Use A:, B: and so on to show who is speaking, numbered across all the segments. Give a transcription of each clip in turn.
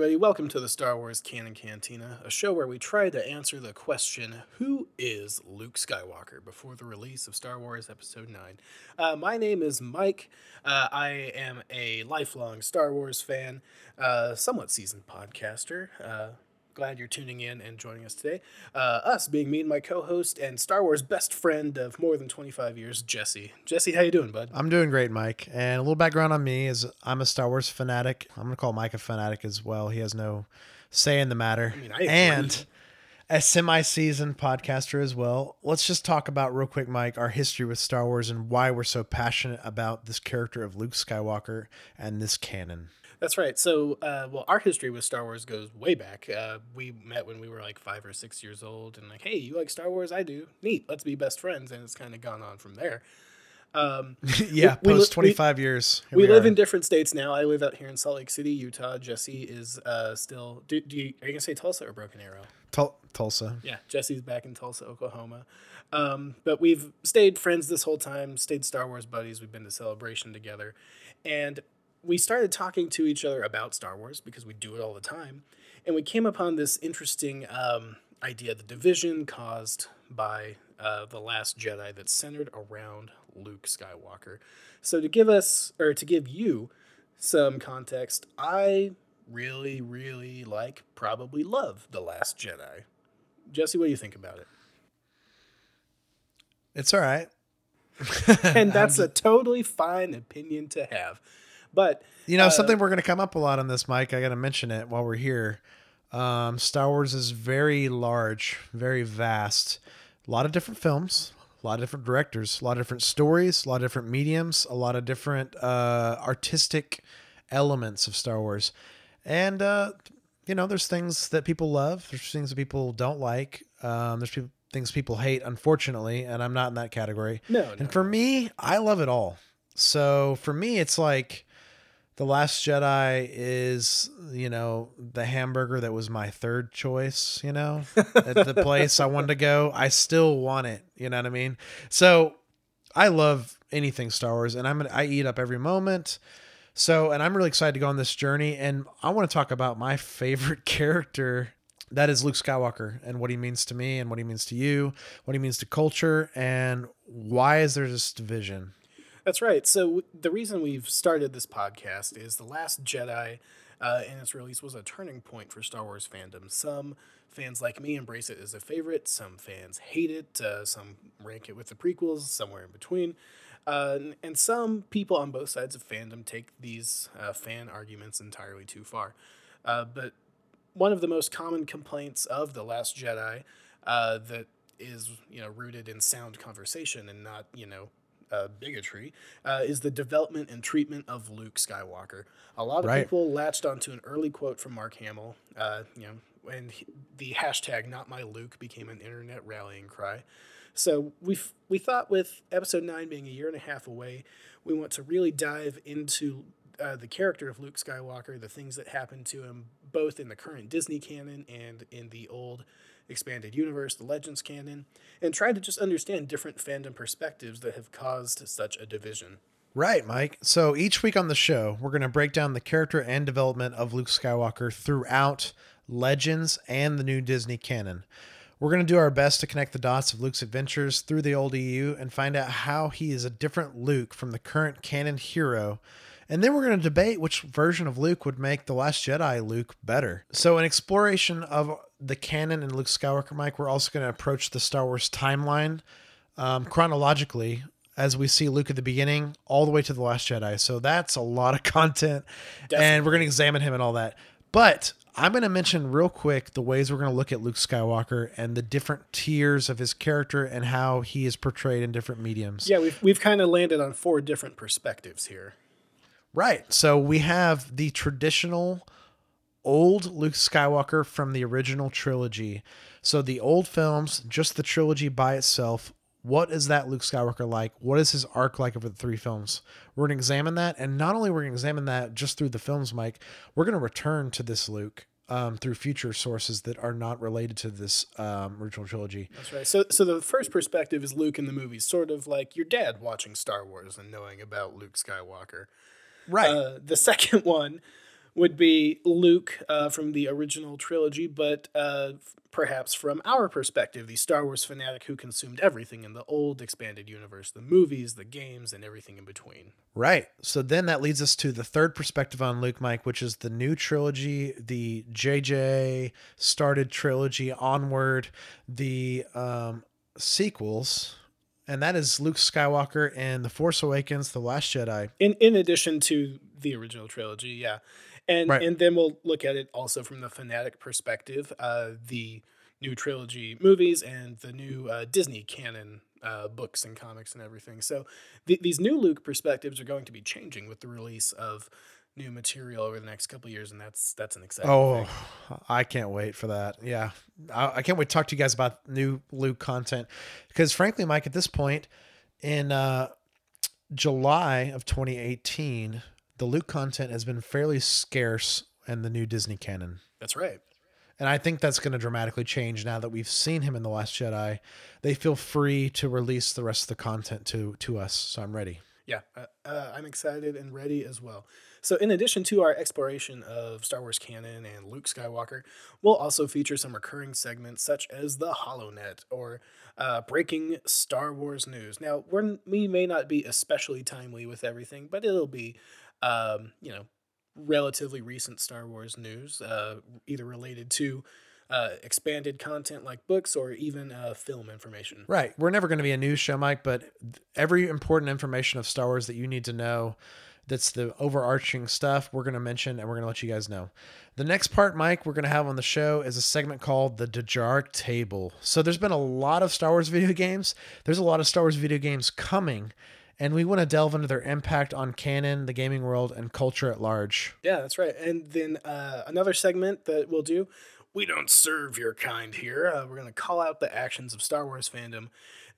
A: Everybody, welcome to the Star Wars Canon Cantina, a show where we try to answer the question Who is Luke Skywalker before the release of Star Wars Episode 9? Uh, my name is Mike. Uh, I am a lifelong Star Wars fan, uh, somewhat seasoned podcaster. Glad you're tuning in and joining us today. Uh, us being me and my co-host and Star Wars best friend of more than 25 years, Jesse. Jesse, how you doing, bud?
B: I'm doing great, Mike. And a little background on me is I'm a Star Wars fanatic. I'm gonna call Mike a fanatic as well. He has no say in the matter.
A: I mean, I
B: and a semi-seasoned podcaster as well. Let's just talk about real quick, Mike, our history with Star Wars and why we're so passionate about this character of Luke Skywalker and this canon.
A: That's right. So, uh, well, our history with Star Wars goes way back. Uh, we met when we were like five or six years old, and like, hey, you like Star Wars? I do. Neat. Let's be best friends. And it's kind of gone on from there. Um,
B: yeah,
A: we- we
B: post
A: we-
B: 25 years. here
A: we, live in different states now. I live out here in Salt Lake City, Utah. Jesse is uh, still. Do, do you, are you gonna say Tulsa or Broken Arrow?
B: Tul- Tulsa.
A: Yeah, Jesse's back in Tulsa, Oklahoma. Um, but we've stayed friends this whole time, stayed Star Wars buddies. We've been to Celebration together. And we started talking to each other about Star Wars because we do it all the time. And we came upon this interesting um, idea the division caused by uh, The Last Jedi that's centered around Luke Skywalker. So, to give us, or to give you some context, I really, really like, probably love The Last Jedi. Jesse, what do you think about it?
B: It's all right.
A: And that's a totally fine opinion to have. But
B: You know,
A: Uh,
B: something we're going to come up a lot on this, Mike. I got to mention it while we're here. Um, Star Wars is very large, very vast. A lot of different films, a lot of different directors, a lot of different stories, a lot of different mediums, a lot of different uh, artistic elements of Star Wars. And, uh, you know, there's things that people love, there's things that people don't like, um, there's people, things people hate, unfortunately, and I'm not in that category.
A: no, no.
B: And for me, I love it all. So for me, it's like The Last Jedi is, you know, the hamburger that was my third choice, you know, at the place I wanted to go. I still want it. You know what I mean? So I love anything Star Wars and I'm I eat up every moment. So, and I'm really excited to go on this journey. And I want to talk about my favorite character. That is Luke Skywalker and what he means to me and what he means to you, what he means to culture, and why is there this division?
A: That's right. So the reason we've started this podcast is The Last Jedi uh, in its release was a turning point for Star Wars fandom. Some fans like me embrace it as a favorite. Some fans hate it. Uh, some rank it with the prequels, somewhere in between. Uh, and, and some people on both sides of fandom take these uh, fan arguments entirely too far. Uh, but one of the most common complaints of The Last Jedi uh, that is, you know, rooted in sound conversation and not, you know, uh, bigotry uh, is the development and treatment of Luke Skywalker. A lot of
B: Right.
A: people latched onto an early quote from Mark Hamill. Uh, you know, when he- the hashtag "Not My Luke" became an internet rallying cry. So we we thought with episode nine being a year and a half away, we want to really dive into uh, the character of Luke Skywalker, the things that happened to him, both in the current Disney canon and in the old expanded universe, the Legends canon, and try to just understand different fandom perspectives that have caused such a division.
B: Right, Mike. So each week on the show, we're going to break down the character and development of Luke Skywalker throughout Legends and the new Disney canon. We're going to do our best to connect the dots of Luke's adventures through the old EU and find out how he is a different Luke from the current canon hero. And then we're going to debate which version of Luke would make The Last Jedi Luke better. So, in exploration of the canon and Luke Skywalker, Mike, we're also going to approach the Star Wars timeline um, chronologically as we see Luke at the beginning all the way to the Last Jedi. So that's a lot of content, and we're going to examine him and all that. But I'm going to mention real quick the ways we're going to look at Luke Skywalker and the different tiers of his character and how he is portrayed in different mediums.
A: Yeah, we've, we've kind of landed on four different perspectives here.
B: Right. So we have the traditional old Luke Skywalker from the original trilogy. So the old films, just the trilogy by itself. What is that Luke Skywalker like? What is his arc like over the three films? We're going to examine that. And not only we're going to examine that just through the films, Mike, we're going to return to this Luke um, through future sources that are not related to this um, original trilogy.
A: That's right. So, so the first perspective is Luke in the movies, sort of like your dad watching Star Wars and knowing about Luke Skywalker.
B: Right.
A: Uh, the second one would be Luke uh, from the original trilogy, but uh, perhaps from our perspective, the Star Wars fanatic who consumed everything in the old expanded universe the movies, the games, and everything in between.
B: Right. So then that leads us to the third perspective on Luke, Mike, which is the new trilogy, the JJ started trilogy onward, the um, sequels. And that is Luke Skywalker and The Force Awakens, The Last Jedi.
A: In in addition to the original trilogy, yeah. And
B: Right.
A: and then we'll look at it also from the fanatic perspective, uh, the new trilogy movies and the new uh, Disney canon uh, books and comics and everything. So th- these new Luke perspectives are going to be changing with the release of new material over the next couple years, and that's that's an exciting.
B: Oh,
A: thing.
B: I can't wait for that. Yeah. I, I can't wait to talk to you guys about new Luke content. Because frankly, Mike, at this point in uh, July of 2018, the Luke content has been fairly scarce in the new Disney canon.
A: that's right.
B: And I think that's going to dramatically change now that we've seen him in The Last Jedi. They feel free to release the rest of the content to to us. So I'm ready.
A: Yeah, uh, uh, I'm excited and ready as well. So, in addition to our exploration of Star Wars canon and Luke Skywalker, we'll also feature some recurring segments such as the HoloNet or uh, breaking Star Wars news. Now, we're, we may not be especially timely with everything, but it'll be, um, you know, relatively recent Star Wars news, uh, either related to uh, expanded content like books or even uh, film information.
B: Right. We're never going to be a news show, Mike, but every important information of Star Wars that you need to know that's the overarching stuff we're going to mention and we're going to let you guys know. The next part, Mike, we're going to have on the show is a segment called the Dejarik Table. So there's been a lot of Star Wars video games. There's a lot of Star Wars video games coming, and we want to delve into their impact on canon, the gaming world, and culture at large.
A: Yeah, that's right. And then uh, another segment that we'll do. We don't serve your kind here. Uh, we're going to call out the actions of Star Wars fandom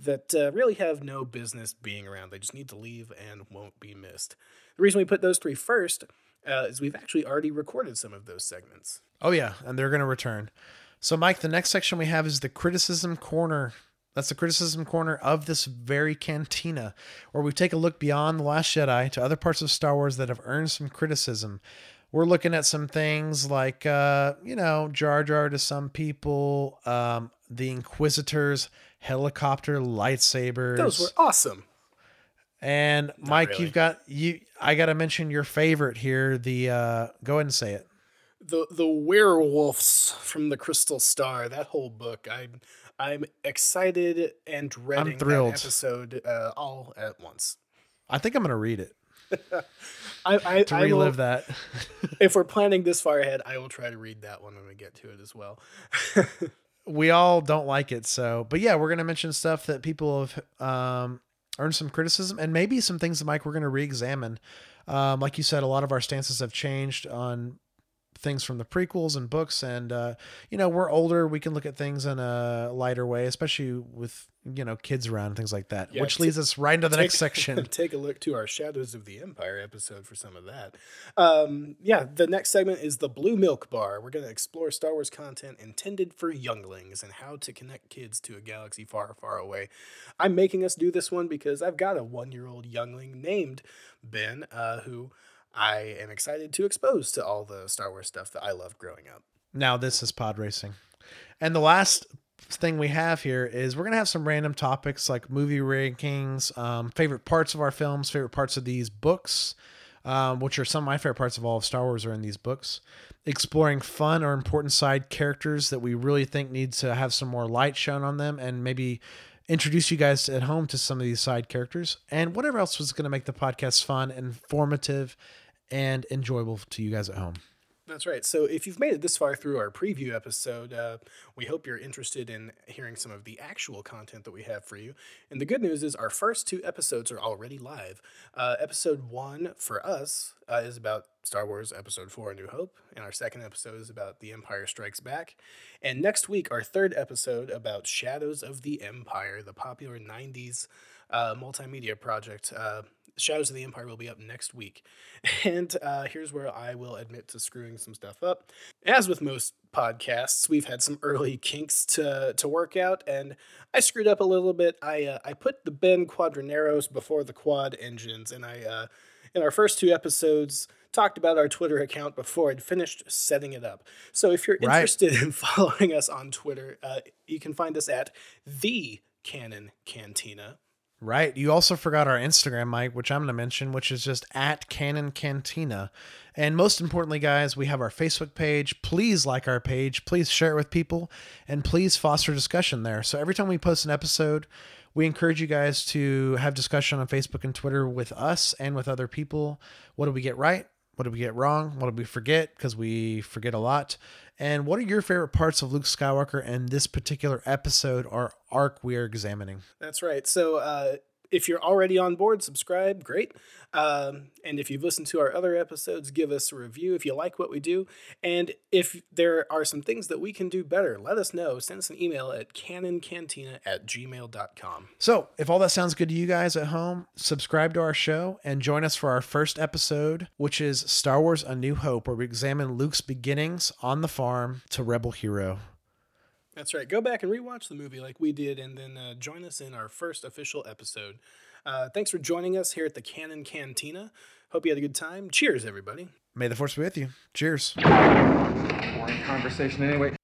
A: that uh, really have no business being around. They just need to leave and won't be missed. The reason we put those three first uh, is we've actually already recorded some of those segments.
B: Oh yeah, and they're going to return. So Mike, the next section we have is the criticism corner. That's the criticism corner of this very cantina, where we take a look beyond the Last Jedi to other parts of Star Wars that have earned some criticism. We're looking at some things like, uh, you know, Jar Jar to some people, um, the Inquisitors, helicopter lightsabers,
A: Those were awesome.
B: And Mike,
A: really.
B: you've got you. I got to mention your favorite here. The uh, go ahead and say it.
A: The the werewolves from the Crystal Star. That whole book. I'm I'm excited and dreading
B: thrilled.
A: that episode uh, all at once.
B: I think I'm gonna read it
A: I, I,
B: to
A: I will-
B: relive that.
A: if we're planning this far ahead, I will try to read that one when we get to it as well.
B: we all don't like it. So, but yeah, we're gonna mention stuff that people have um, earned some criticism, and maybe some things that Mike we're gonna re-examine. Um, like you said, a lot of our stances have changed on things from the prequels and books, and uh, you know we're older. We can look at things in a lighter way, especially with you know kids around and things like that.
A: Yeah,
B: which leads us right into the next section.
A: Take a look to our Shadows of the Empire episode for some of that. Um, yeah, the next segment is the Blue Milk Bar. We're going to explore Star Wars content intended for younglings and how to connect kids to a galaxy far, far away. I'm making us do this one because I've got a one year old youngling named Ben uh, who I am excited to expose to all the Star Wars stuff that I loved growing up.
B: Now this is pod racing. And the last thing we have here is we're gonna have some random topics like movie rankings, um, favorite parts of our films, favorite parts of these books, um, which are some of my favorite parts of all of Star Wars are in these books. Exploring fun or important side characters that we really think need to have some more light shown on them, and maybe introduce you guys at home to some of these side characters, and whatever else was going to make the podcast fun, informative, and enjoyable to you guys at home.
A: That's right. So if you've made it this far through our preview episode, uh, we hope you're interested in hearing some of the actual content that we have for you. And the good news is our first two episodes are already live. Uh, episode one for us uh, is about Star Wars Episode 4 A New Hope, and our second episode is about The Empire Strikes Back. And next week, our third episode about Shadows of the Empire, the popular 90s uh, multimedia project. Shadows of the Empire will be up next week. And uh, here's where I will admit to screwing some stuff up. As with most podcasts, we've had some early kinks to, to work out, and I screwed up a little bit. I uh, I put the Ben Quadinaros before the quad engines, and I uh, in our first two episodes talked about our Twitter account before I'd finished setting it up. So if you're
B: Right.
A: interested in following us on Twitter, uh, you can find us at the Canon Cantina.
B: Right. You also forgot our Instagram, Mike, which I'm going to mention, which is just at Canon Cantina. And most importantly, guys, we have our Facebook page. Please like our page. Please share it with people. And please foster discussion there. So every time we post an episode, we encourage you guys to have discussion on Facebook and Twitter with us and with other people. What do we get right? What did we get wrong? What did we forget? Because we forget a lot. And what are your favorite parts of Luke Skywalker and this particular episode or arc we are examining?
A: That's right. So uh, if you're already on board, subscribe. Great. Um, and if you've listened to our other episodes, give us a review if you like what we do. And if there are some things that we can do better, let us know. Send us an email at canoncantina at gmail.com.
B: So, if all that sounds good to you guys at home, subscribe to our show and join us for our first episode, which is Star Wars A New Hope, where we examine Luke's beginnings on the farm to Rebel Hero.
A: That's right. Go back and rewatch the movie like we did, and then uh, join us in our first official episode. Uh, thanks for joining us here at the Canon Cantina. Hope you had a good time. Cheers, everybody.
B: May the Force be with you. Cheers.
C: Boring conversation anyway.